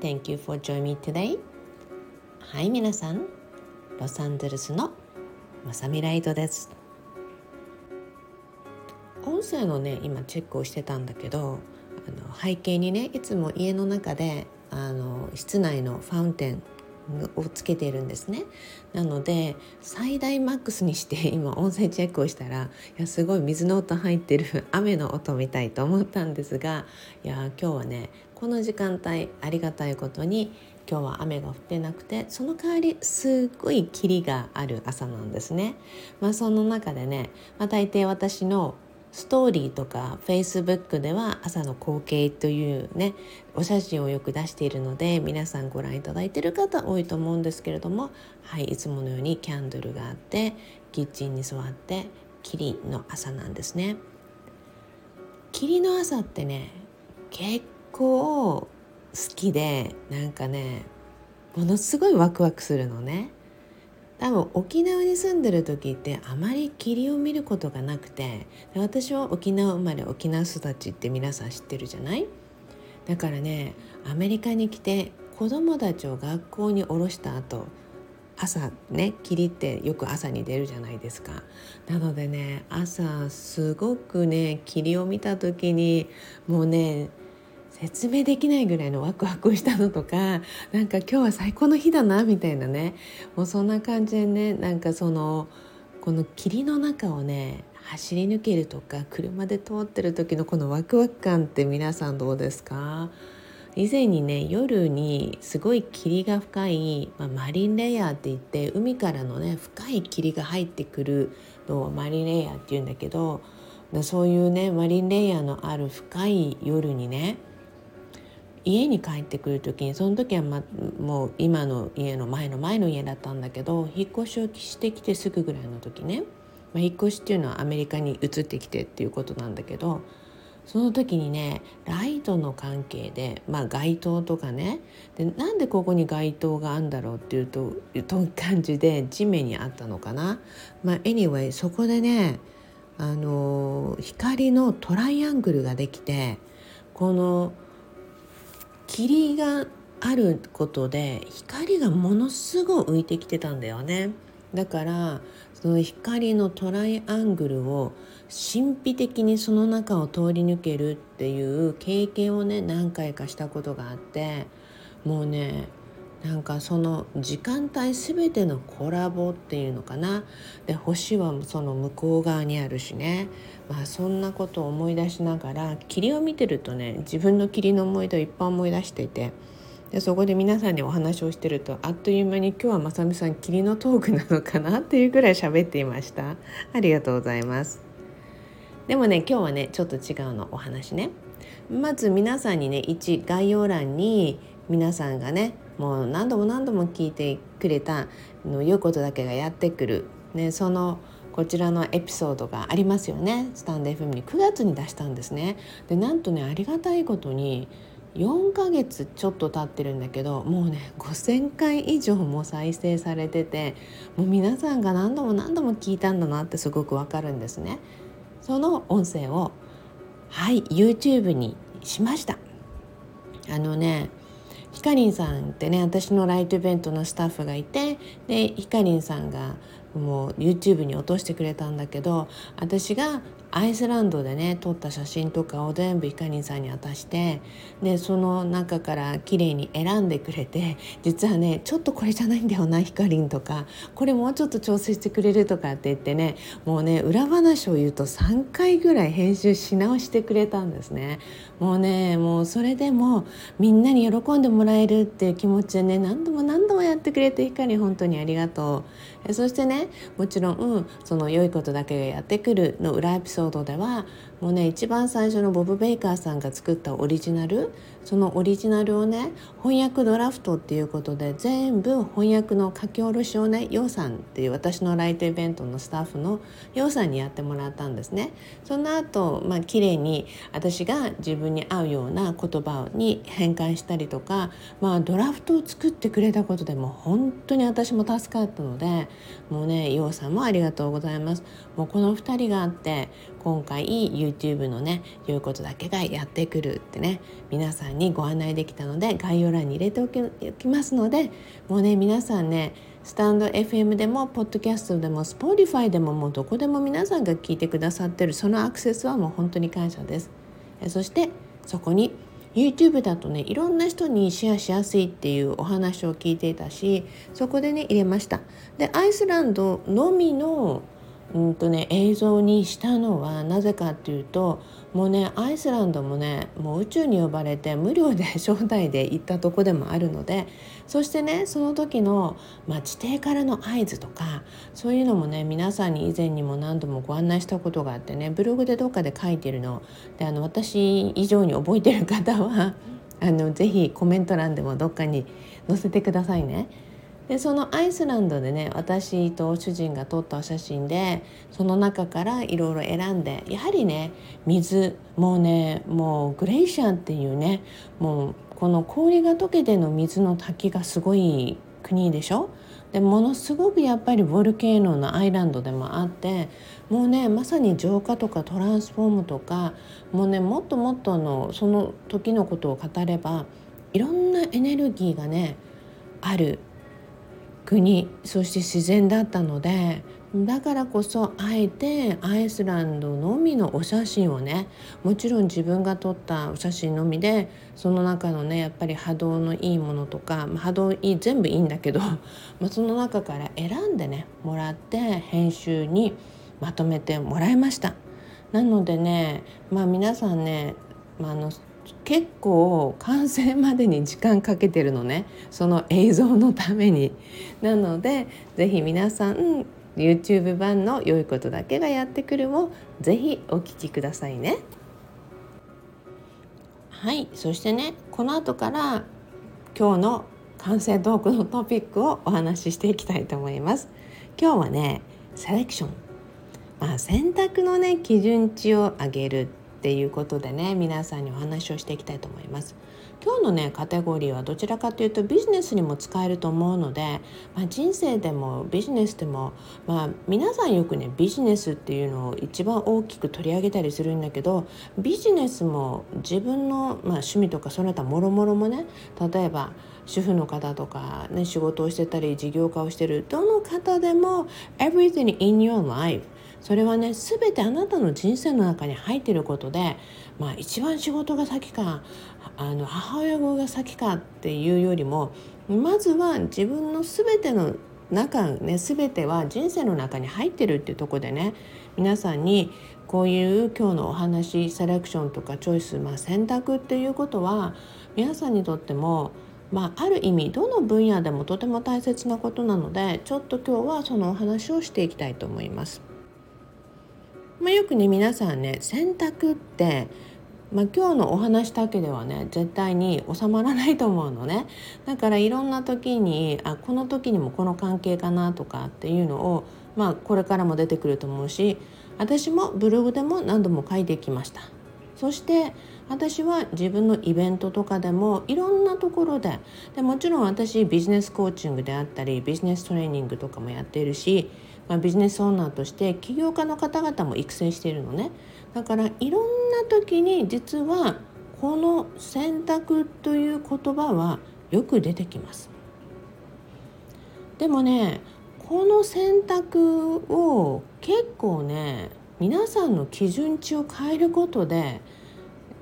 Thank you for joining me today. はい皆さん。ロサンゼルスのまさみライトです。音声のね今チェックをしてたんだけどあの背景にねいつも家の中であの室内のファウンテンをつけているんですね。なので最大マックスにして 今音声チェックをしたらいやすごい水の音入ってる雨の音みたいと思ったんですがいや今日はねこの時間帯ありがたいことに今日は雨が降ってなくてその代わりすっごい霧がある朝なんですね。まあ、その中でね、まあ、大抵私のストーリーとかフェイスブックでは朝の光景というねお写真をよく出しているので皆さんご覧いただいている方多いと思うんですけれどもはいいつものようにキャンドルがあってキッチンに座って霧の朝なんですね。霧の朝ってね結構好きでなんかねものすごいワクワクするのね。多分沖縄に住んでる時ってあまり霧を見ることがなくて私は沖縄生まれ沖縄育ちって皆さん知ってるじゃない？だからねアメリカに来て子供たちを学校に降ろした後朝ね霧ってよく朝に出るじゃないですかなのでね朝すごくね霧を見た時にもうね説明できないぐらいのワクワクしたのとかなんか今日は最高の日だなみたいなね。もうそんな感じでねなんかそのこの霧の中をね走り抜けるとか車で通ってる時のこのワクワク感って皆さんどうですか？以前にね夜にすごい霧が深い、まあ、マリンレイヤーって言って海からのね深い霧が入ってくるのをマリンレイヤーって言うんだけどそういうねマリンレイヤーのある深い夜にね家に帰ってくる時にその時は、ま、もう今の家の前の前の家だったんだけど引っ越しをしてきてすぐぐらいの時ね、まあ、引っ越しっていうのはアメリカに移ってきてっていうことなんだけどその時にねライトの関係で、まあ、街灯とかねでなんでここに街灯があるんだろうっていうと感じで地面にあったのかな。まあ、anyway そこでねあの光のトライアングルができてこの霧があることで光がものすごい浮いてきてたんだよね。だからその光のトライアングルを神秘的にその中を通り抜けるっていう経験をね何回かしたことがあってもうねなんかその時間帯全てのコラボっていうのかな。で星はその向こう側にあるしね。まあそんなことを思い出しながら霧を見てるとね自分の霧の思い出をいっぱい思い出していて。でそこで皆さんにお話をしてるとあっという間に今日はまさみさん霧のトークなのかなっていうぐらい喋っていました。ありがとうございます。でもね今日はねちょっと違うの。お話ね。まず皆さんにね1概要欄に皆さんがねもう何度も何度も聞いてくれたの良いことだけがやってくる、ね、そのこちらのエピソードがありますよね。スタンド FM に9月に出したんですね。でなんとねありがたいことに4ヶ月ちょっと経ってるんだけどもうね5,000回以上も再生されててもう皆さんが何度も何度も聞いたんだなってすごくわかるんですね。その音声をはい YouTube にしました。あのねひかりんさんってね私のライトイベントのスタッフがいてでひかりんさんがもう YouTube に落としてくれたんだけど私がアイスランドでね撮った写真とかを全部ひかりんさんに渡してでその中から綺麗に選んでくれて実はねちょっとこれじゃないんだよなひかりんとか。これもうちょっと調整してくれるとかって言ってねもうね裏話を言うと3回ぐらい編集し直してくれたんですね。もうねもうそれでもみんなに喜んでもらえるっていう気持ちでね何度も何度もやってくれてひかり本当にありがとう。そしてねもちろん、うん、その良いことだけがやってくるの裏エピソードではもうね一番最初のボブ・ベイカーさんが作ったオリジナルそのオリジナルをね翻訳ドラフトっていうことで全部翻訳の書き下ろしをねヨウさんっていう私のライトイベントのスタッフのヨウさんにやってもらったんですね。その後まあ綺麗に私が自分に合うような言葉に変換したりとか、まあ、ドラフトを作ってくれたことでも本当に私も助かったのでもうねようさんもありがとうございますもうこの2人があって今回 YouTube のね言うことだけがやってくるってね皆さんにご案内できたので概要欄に入れておきますのでもうね皆さんねスタンド FM でもポッドキャストでも Spotify でももうどこでも皆さんが聞いてくださってるそのアクセスはもう本当に感謝です。そしてそこに YouTube だとねいろんな人にシェアしやすいっていうお話を聞いていたしそこでね入れました。でアイスランドのみのうんとね、映像にしたのはなぜかっていうともうねアイスランドもねもう宇宙に呼ばれて無料で招待で行ったとこでもあるのでそしてねその時の、まあ、地底からの合図とかそういうのもね皆さんに以前にも何度もご案内したことがあってねブログでどっかで書いてるのであの私以上に覚えてる方はあのぜひコメント欄でもどっかに載せてくださいね。でそのアイスランドでね私と主人が撮ったお写真でその中からいろいろ選んでやはりね水もうねもうグレイシャーっていうねもうこの氷が溶けての水の滝がすごい国でしょ？でものすごくやっぱりボルケーノのアイランドでもあってもうねまさに浄化とかトランスフォームとかもうねもっともっとのその時のことを語ればいろんなエネルギーがねある。国そして自然だったのでだからこそあえてアイスランドのみのお写真をねもちろん自分が撮ったお写真のみでその中のねやっぱり波動のいいものとか、ま、波動いい全部いいんだけど、まあ、その中から選んでねもらって編集にまとめてもらいました。なのでねまあ皆さんね、まあ、あの結構完成までに時間かけてるのねその映像のために。なので是非皆さん YouTube 版の良いことだけがやってくるも是非お聴きくださいね。はいそしてねこの後から今日の完成トークのトピックをお話ししていきたいと思います。今日はねセレクション、まあ、選択のね基準値を上げるっていうことでね皆さんにお話をしていきたいと思います。今日のねカテゴリーはどちらかというとビジネスにも使えると思うので、まあ、人生でもビジネスでも、まあ、皆さんよくねビジネスっていうのを一番大きく取り上げたりするんだけどビジネスも自分の、まあ、趣味とかその他もろもろもね例えば主婦の方とか、ね、仕事をしてたり事業家をしてるどの方でも Everything in your life それはね全てあなたの人生の中に入っていることで、まあ、一番仕事が先かあの母親語が先かっていうよりもまずは自分の全ての中ね全ては人生の中に入ってるっていうとこでね皆さんにこういう今日のお話セレクションとかチョイス、まあ、選択っていうことは皆さんにとってもまあ、ある意味どの分野でもとても大切なことなのでちょっと今日はそのお話をしていきたいと思います。まあ、よくね皆さんね選択って、まあ、今日のお話だけではね絶対に収まらないと思うのねだからいろんな時にあこの時にもこの関係かなとかっていうのを、まあ、これからも出てくると思うし私もブログでも何度も書いてきました。そして私は自分のイベントとかでもいろんなところででもちろん私ビジネスコーチングであったりビジネストレーニングとかもやっているしまあ、ビジネスオーナーとして起業家の方々も育成しているのね。だからいろんな時に実はこの選択という言葉はよく出てきます。でもねこの選択を結構ね皆さんの基準値を変えることで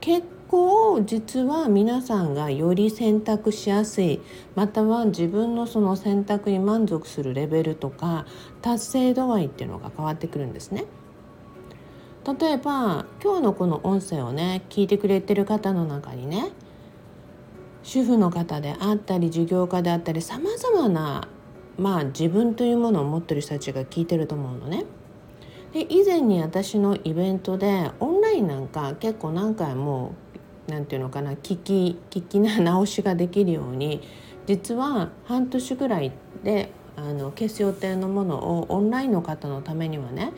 結こを実は皆さんがより選択しやすいまたは自分のその選択に満足するレベルとか達成度合いっていうのが変わってくるんですね。例えば今日のこの音声をね聞いてくれてる方の中にね主婦の方であったり事業家であったりさまざまなまあ自分というものを持ってる人たちが聞いてると思うのね。で以前に私のイベントでオンラインなんか結構何回もんていうのかな聞き聞きな直しができるように実は半年ぐらいであの消す予定のものをオンラインの方のためにはね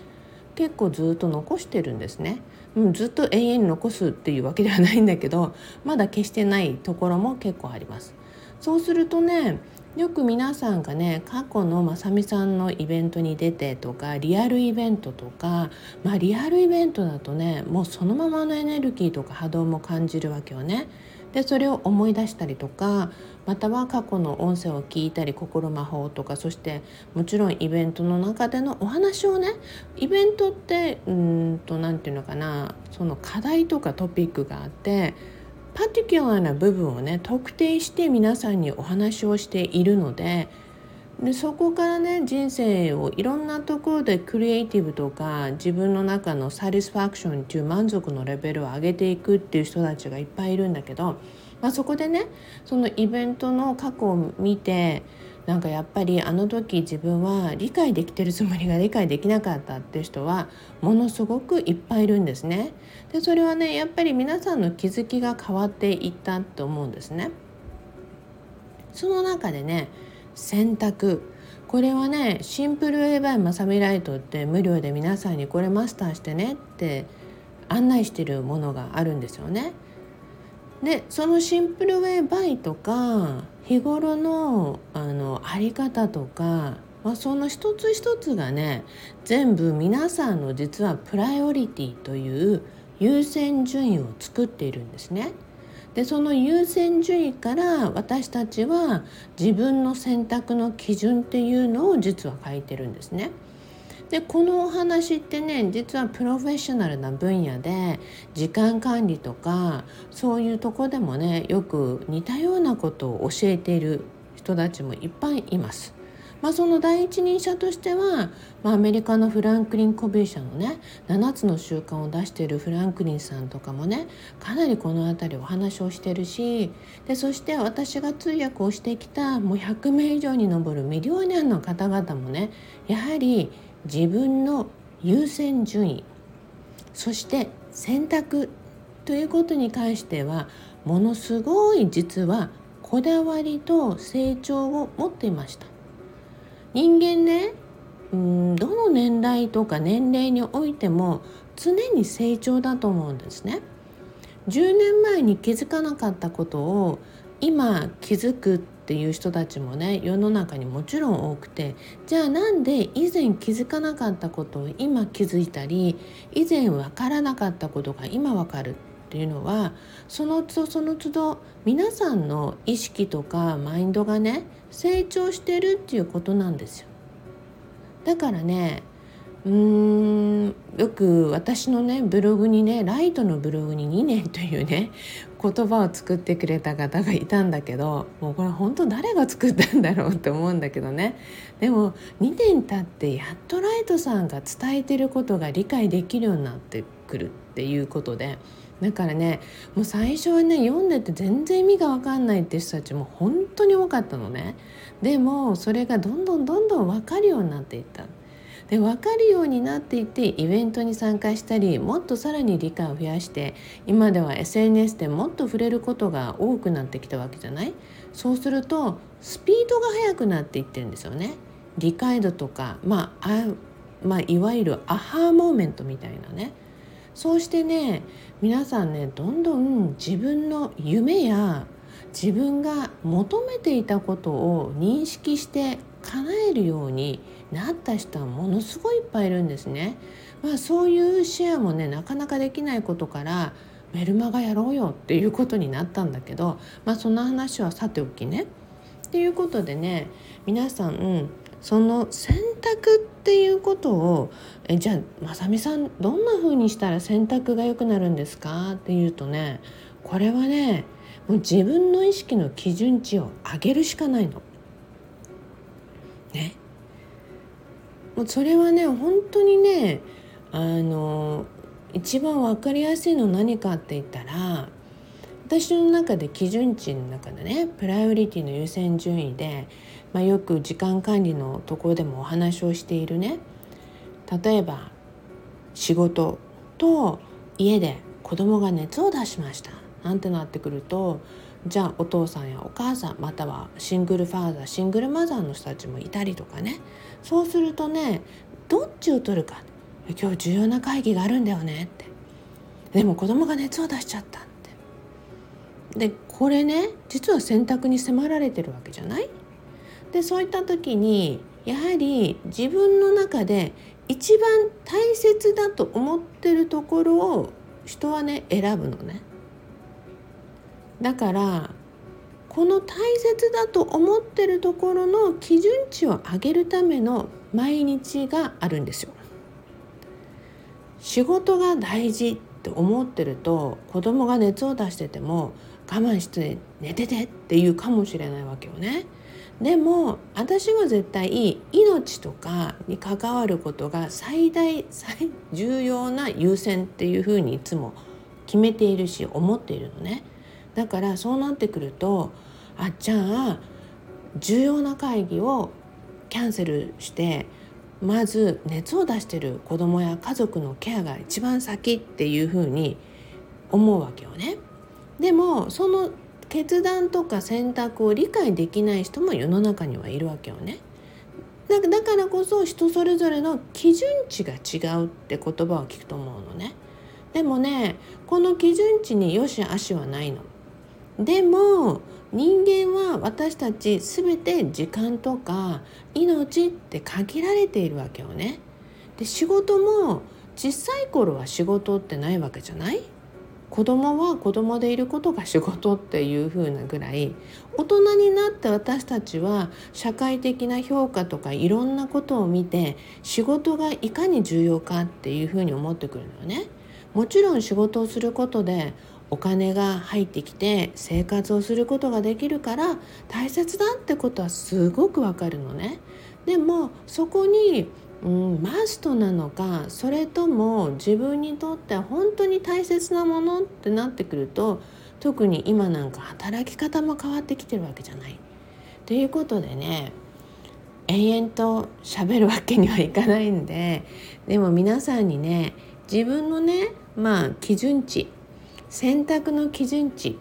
結構ずっと残してるんですね。うん、ずっと永遠に残すっていうわけではないんだけどまだ消してないところも結構あります。そうするとねよく皆さんがね過去のまさみさんのイベントに出てとかリアルイベントとかまあリアルイベントだとねもうそのままのエネルギーとか波動も感じるわけよね。でそれを思い出したりとかまたは過去の音声を聞いたり心魔法とかそしてもちろんイベントの中でのお話をねイベントってうんと何て言うのかなその課題とかトピックがあってパティキュラーな部分をね特定して皆さんにお話をしているのででそこからね人生をいろんなところでクリエイティブとか自分の中のサティスファクションっていう満足のレベルを上げていくっていう人たちがいっぱいいるんだけど、まあ、そこでねそのイベントの過去を見てなんかやっぱりあの時自分は理解できてるつもりが理解できなかったって人はものすごくいっぱいいるんですね。でそれはねやっぱり皆さんの気づきが変わっていったと思うんですね。その中でね選択これはねシンプルウェイバイマサミライトって無料で皆さんにこれマスターしてねって案内してるものがあるんですよね。でそのシンプルウェイバイとか日頃のあのあり方とか、まあ、その一つ一つがね全部皆さんの実はプライオリティという優先順位を作っているんですね。でその優先順位から私たちは自分の選択の基準っていうのを実は書いてるんですね。でこのお話ってね実はプロフェッショナルな分野で時間管理とかそういうとこでもねよく似たようなことを教えている人たちもいっぱいいます。まあ、その第一人者としては、まあ、アメリカのフランクリン・コビー社のね7つの習慣を出しているフランクリンさんとかもねかなりこの辺りお話をしてるしでそして私が通訳をしてきたもう100名以上に上るミリオネアの方々もねやはり自分の優先順位。そして選択ということに関してはものすごい実はこだわりと成長を持っていました。人間ねうんどの年代とか年齢においても常に成長だと思うんですね。10年前に気づかなかったことを今気づくっていう人たちもね世の中にもちろん多くてじゃあなんで以前気づかなかったことを今気づいたり以前分からなかったことが今分かるっていうのはその都度その都度皆さんの意識とかマインドがね成長してるっていうことなんですよ。だからねうーんよく私のねブログにねライトのブログに2年というね 言葉を作ってくれた方がいたんだけどもうこれ本当誰が作ったんだろうって思うんだけどね。でも2年経ってやっとライトさんが伝えてることが理解できるようになってくるっていうことで。だからねもう最初はね読んでて全然意味が分かんないって人たちも本当に多かったのね。でもそれがどんどんどんどん分かるようになっていった。で分かるようになっていてイベントに参加したりもっとさらに理解を増やして今では SNS でもっと触れることが多くなってきたわけじゃない？そうするとスピードが速くなっていってるんですよね。理解度とか、まあ、あまあ、いわゆるアハーモーメントみたいなねそうしてね皆さんねどんどん自分の夢や自分が求めていたことを認識して叶えるようになった人はものすごいいっぱいいるんですね。まあ、そういうシェアもねなかなかできないことからメルマガやろうよっていうことになったんだけど、まあ、その話はさておきね。っていうことでね皆さん、その選択っていうことをえじゃあまさみさんどんな風にしたら選択が良くなるんですか？っていうとねこれはねもう自分の意識の基準値を上げるしかないの。ね。もうそれはね本当にねあの一番分かりやすいの何かって言ったら私の中で基準値の中でねプライオリティの優先順位で、まあ、よく時間管理のところでもお話をしているね。例えば仕事と家で子供が熱を出しました。なんてなってくるとじゃあお父さんやお母さんまたはシングルファーザーシングルマザーの人たちもいたりとかね。そうするとねどっちを取るか。今日重要な会議があるんだよね。って。でも子供が熱を出しちゃったって。でこれね実は選択に迫られてるわけじゃない？でそういった時にやはり自分の中で一番大切だと思ってるところを人はね選ぶのね。だからこの大切だと思ってるところの基準値を上げるための毎日があるんですよ。仕事が大事って思ってると子供が熱を出してても我慢して寝ててって言うかもしれないわけよね。でも私は絶対命とかに関わることが最大最重要な優先っていうふうにいつも決めているし思っているのね。だからそうなってくるとあじゃあ重要な会議をキャンセルしてまず熱を出してる子供や家族のケアが一番先っていうふうに思うわけよね。でもその決断とか選択を理解できない人も世の中にはいるわけよね。だからこそ人それぞれの基準値が違うって言葉を聞くと思うのね。でもねこの基準値によし悪しはないの。でも人間は私たち全て時間とか命って限られているわけよね。で仕事も小さい頃は仕事ってないわけじゃない？子供は子供でいることが仕事っていう風なぐらい大人になって私たちは社会的な評価とかいろんなことを見て仕事がいかに重要かっていう風に思ってくるのよね。もちろん仕事をすることでお金が入ってきて生活をすることができるから大切だってことはすごくわかるのね。でもそこにうん、マストなのかそれとも自分にとって本当に大切なものってなってくると特に今なんか働き方も変わってきてるわけじゃない。ということでね延々と喋るわけにはいかないんででも皆さんにね自分のねまあ基準値選択の基準値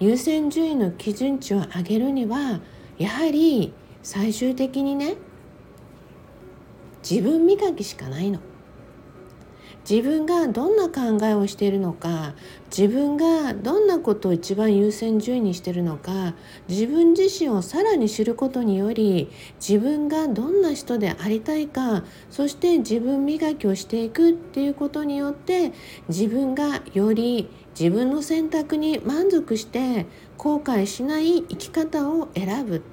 優先順位の基準値を上げるにはやはり最終的にね自分磨きしかないの。自分がどんな考えをしているのか自分がどんなことを一番優先順位にしているのか自分自身をさらに知ることにより自分がどんな人でありたいかそして自分磨きをしていくっていうことによって自分がより自分の選択に満足して後悔しない生き方を選ぶって。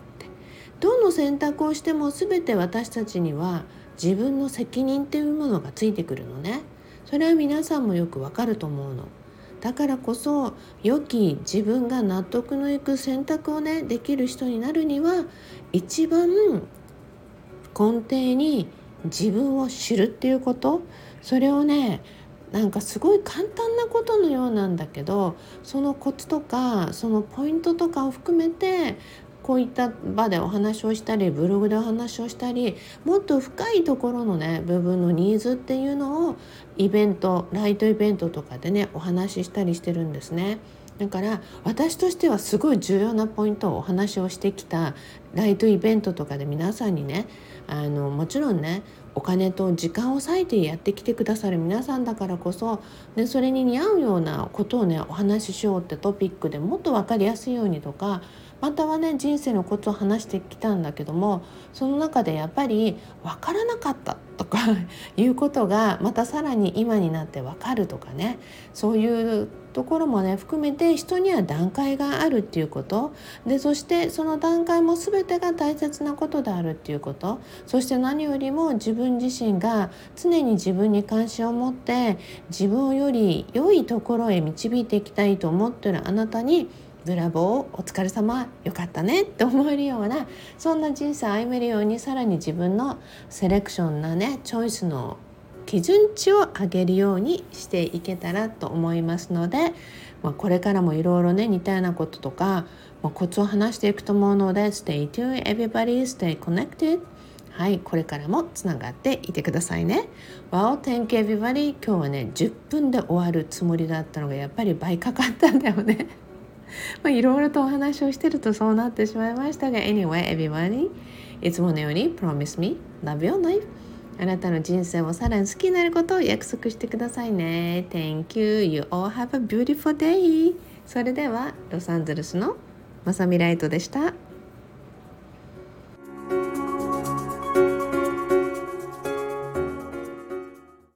どの選択をしても全て私たちには自分の責任っていうものがついてくるのね。それは皆さんもよくわかると思うの。だからこそ良き自分が納得のいく選択をねできる人になるには一番根底に自分を知るっていうこと。それをねなんかすごい簡単なことのようなんだけどそのコツとかそのポイントとかを含めてこういった場でお話をしたりブログでお話をしたりもっと深いところのね部分のニーズっていうのをイベントライトイベントとかでねお話ししたりしてるんですね。だから私としてはすごい重要なポイントをお話をしてきたライトイベントとかで皆さんにねあのもちろんねお金と時間を割いてやってきてくださる皆さんだからこそ、ね、それに似合うようなことをねお話ししようってトピックでもっと分かりやすいようにとかまたはね人生のコツを話してきたんだけどもその中でやっぱり分からなかったとか いうことがまたさらに今になって分かるとかね。そういうところもね含めて人には段階があるっていうこと。でそしてその段階も全てが大切なことであるっていうこと。そして何よりも自分自身が常に自分に関心を持って自分より良いところへ導いていきたいと思ってるあなたにブラボーお疲れ様よかったねって思えるようなそんな人生を歩めるようにさらに自分のセレクションなねチョイスの基準値を上げるようにしていけたらと思いますので、まあ、これからもいろいろね似たようなこととか、まあ、コツを話していくと思うので Stay tuned everybody stay connected はい、これからもつながっていてくださいね。Well, thank you everybody. 今日はね、10分で終わるつもりだったのがやっぱり倍かかったんだよね。まあいろいろとお話をしてるとそうなってしまいましたが Anyway, everybody いつものように Promise me, love your life. あなたの人生をさらに好きになることを約束してくださいね。Thank you, you all have a beautiful day. それではロサンゼルスのまさみライトでした。